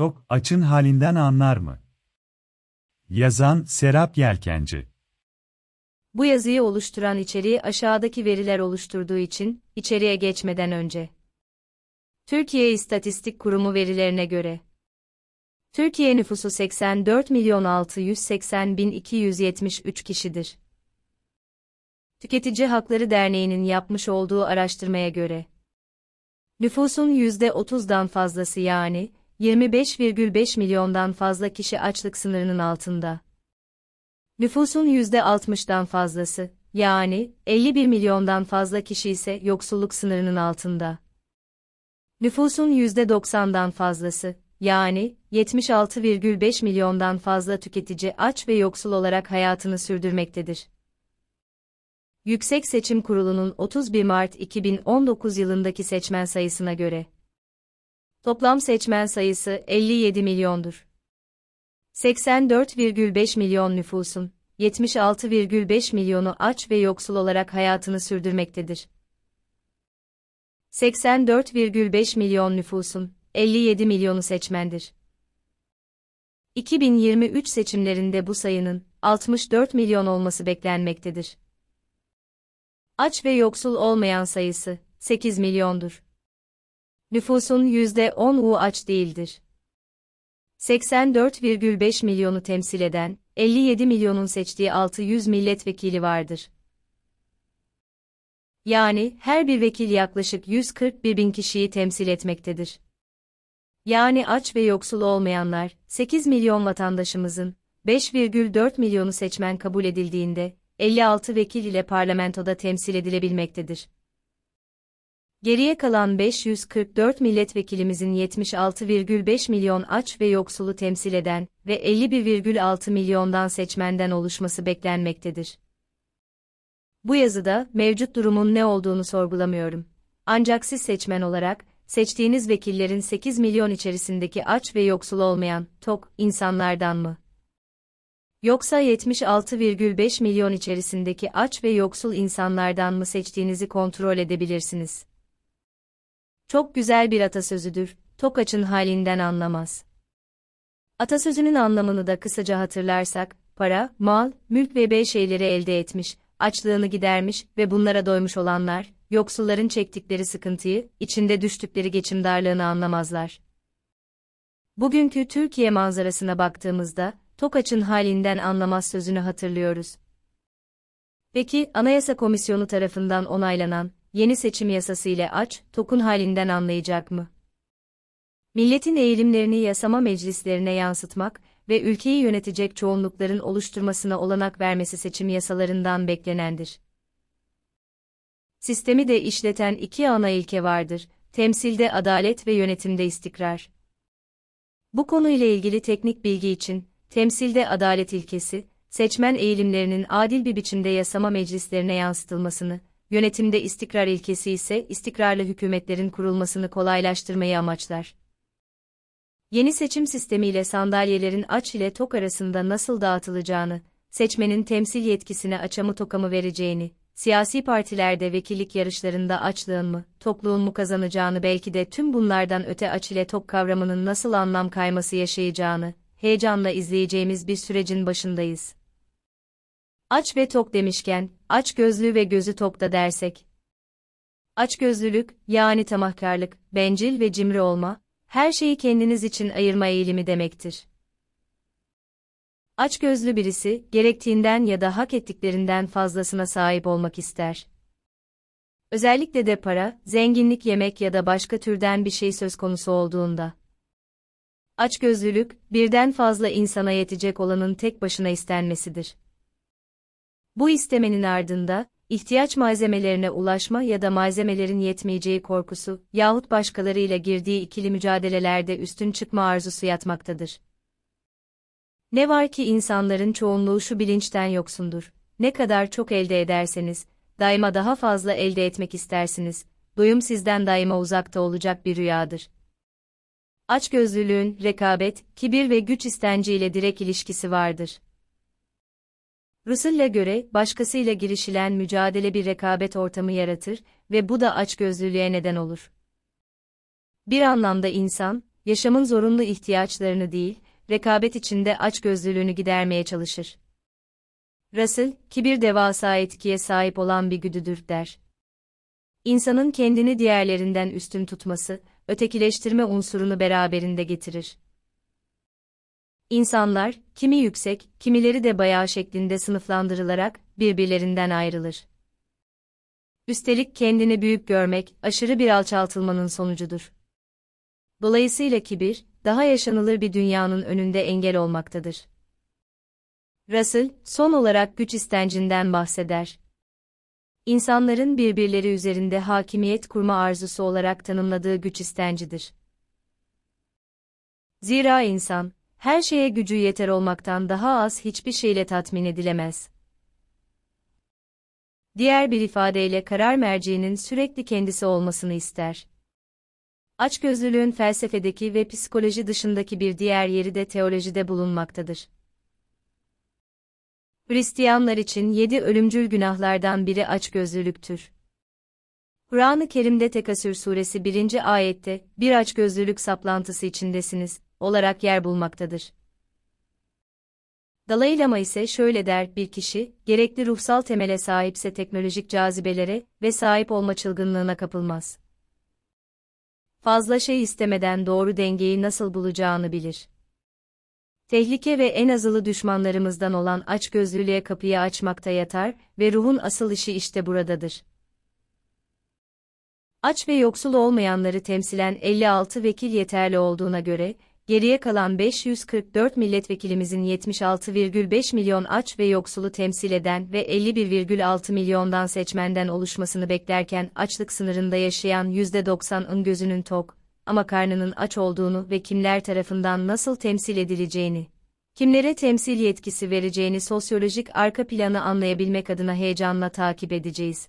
Tok, açın halinden anlar mı? Yazan, Serap Yelkenci Bu yazıyı oluşturan içeriği aşağıdaki veriler oluşturduğu için, içeriğe geçmeden önce. Türkiye İstatistik Kurumu verilerine göre. Türkiye nüfusu 84 milyon 680 bin 273 kişidir. Tüketici Hakları Derneği'nin yapmış olduğu araştırmaya göre. Nüfusun %30'dan fazlası yani, 25,5 milyondan fazla kişi açlık sınırının altında. Nüfusun %60'dan fazlası, yani 51 milyondan fazla kişi ise yoksulluk sınırının altında. Nüfusun %90'dan fazlası, yani 76,5 milyondan fazla tüketici aç ve yoksul olarak hayatını sürdürmektedir. Yüksek Seçim Kurulu'nun 31 Mart 2019 yılındaki seçmen sayısına göre toplam seçmen sayısı 57 milyondur. 84,5 milyon nüfusun 76,5 milyonu aç ve yoksul olarak hayatını sürdürmektedir. 84,5 milyon nüfusun 57 milyonu seçmendir. 2023 seçimlerinde bu sayının 64 milyon olması beklenmektedir. Aç ve yoksul olmayan sayısı 8 milyondur. Nüfusun %10'u aç değildir. 84,5 milyonu temsil eden 57 milyonun seçtiği 600 milletvekili vardır. Yani her bir vekil yaklaşık 141 bin kişiyi temsil etmektedir. Yani aç ve yoksul olmayanlar, 8 milyon vatandaşımızın, 5,4 milyonu seçmen kabul edildiğinde, 56 vekil ile parlamentoda temsil edilebilmektedir. Geriye kalan 544 milletvekilimizin 76,5 milyon aç ve yoksulu temsil eden ve 51,6 milyondan seçmenden oluşması beklenmektedir. Bu yazıda mevcut durumun ne olduğunu sorgulamıyorum. Ancak siz seçmen olarak, seçtiğiniz vekillerin 8 milyon içerisindeki aç ve yoksul olmayan, tok, insanlardan mı? Yoksa 76,5 milyon içerisindeki aç ve yoksul insanlardan mı seçtiğinizi kontrol edebilirsiniz. Çok güzel bir atasözüdür, tok açın halinden anlamaz. Atasözünün anlamını da kısaca hatırlarsak, para, mal, mülk ve bey şeyleri elde etmiş, açlığını gidermiş ve bunlara doymuş olanlar, yoksulların çektikleri sıkıntıyı, içinde düştükleri geçim darlığını anlamazlar. Bugünkü Türkiye manzarasına baktığımızda, Tokaç'ın halinden anlamaz sözünü hatırlıyoruz. Peki, Anayasa Komisyonu tarafından onaylanan, yeni seçim yasası ile aç, tokun halinden anlayacak mı? Milletin eğilimlerini yasama meclislerine yansıtmak ve ülkeyi yönetecek çoğunlukların oluşturmasına olanak vermesi seçim yasalarından beklenendir. Sistemi de işleten iki ana ilke vardır, temsilde adalet ve yönetimde istikrar. Bu konuyla ilgili teknik bilgi için, temsilde adalet ilkesi, seçmen eğilimlerinin adil bir biçimde yasama meclislerine yansıtılmasını, yönetimde istikrar ilkesi ise istikrarlı hükümetlerin kurulmasını kolaylaştırmayı amaçlar. Yeni seçim sistemiyle sandalyelerin aç ile tok arasında nasıl dağıtılacağını, seçmenin temsil yetkisine açamı tokamı vereceğini, siyasi partilerde vekillik yarışlarında açlığın mı, tokluğun mu kazanacağını belki de tüm bunlardan öte aç ile tok kavramının nasıl anlam kayması yaşayacağını, heyecanla izleyeceğimiz bir sürecin başındayız. Aç ve tok demişken, aç gözlü ve gözü tokta dersek. Aç gözlülük, yani tamahkarlık, bencil ve cimri olma, her şeyi kendiniz için ayırma eğilimi demektir. Aç gözlü birisi, gerektiğinden ya da hak ettiklerinden fazlasına sahip olmak ister. Özellikle de para, zenginlik yemek ya da başka türden bir şey söz konusu olduğunda. Açgözlülük, birden fazla insana yetecek olanın tek başına istenmesidir. Bu istemenin ardında, ihtiyaç malzemelerine ulaşma ya da malzemelerin yetmeyeceği korkusu yahut başkalarıyla girdiği ikili mücadelelerde üstün çıkma arzusu yatmaktadır. Ne var ki insanların çoğunluğu şu bilinçten yoksundur. Ne kadar çok elde ederseniz, daima daha fazla elde etmek istersiniz. Doyum sizden daima uzakta olacak bir rüyadır. Açgözlülüğün, rekabet, kibir ve güç istenciyle direkt ilişkisi vardır. Russell'e göre, başkasıyla girişilen mücadele bir rekabet ortamı yaratır ve bu da açgözlülüğe neden olur. Bir anlamda insan, yaşamın zorunlu ihtiyaçlarını değil, rekabet içinde açgözlülüğünü gidermeye çalışır. Russell, kibir devasa etkiye sahip olan bir güdüdür der. İnsanın kendini diğerlerinden üstün tutması, ötekileştirme unsurunu beraberinde getirir. İnsanlar, kimi yüksek, kimileri de bayağı şeklinde sınıflandırılarak birbirlerinden ayrılır. Üstelik kendini büyük görmek, aşırı bir alçaltılmanın sonucudur. Dolayısıyla kibir, daha yaşanılır bir dünyanın önünde engel olmaktadır. Russell, son olarak güç istencinden bahseder. İnsanların birbirleri üzerinde hakimiyet kurma arzusu olarak tanımladığı güç istencidir. Zira insan, her şeye gücü yeter olmaktan daha az hiçbir şeyle tatmin edilemez. Diğer bir ifadeyle karar merceğinin sürekli kendisi olmasını ister. Açgözlülüğün felsefedeki ve psikoloji dışındaki bir diğer yeri de teolojide bulunmaktadır. Hristiyanlar için yedi ölümcül günahlardan biri açgözlülüktür. Kur'an-ı Kerim'de Tekasür suresi 1. ayette, bir açgözlülük saplantısı içindesiniz, olarak yer bulmaktadır. Dalai Lama ise şöyle der, bir kişi, gerekli ruhsal temele sahipse teknolojik cazibelere ve sahip olma çılgınlığına kapılmaz. Fazla şey istemeden doğru dengeyi nasıl bulacağını bilir. Tehlike ve en azılı düşmanlarımızdan olan açgözlülüğe kapıyı açmakta yatar ve ruhun asıl işi işte buradadır. Aç ve yoksul olmayanları temsilen 56 vekil yeterli olduğuna göre, geriye kalan 544 milletvekilimizin 76,5 milyon aç ve yoksulu temsil eden ve 51,6 milyondan seçmenden oluşmasını beklerken açlık sınırında yaşayan %90'ın gözünün tok, ama karnının aç olduğunu ve kimler tarafından nasıl temsil edileceğini, kimlere temsil yetkisi vereceğini sosyolojik arka planı anlayabilmek adına heyecanla takip edeceğiz.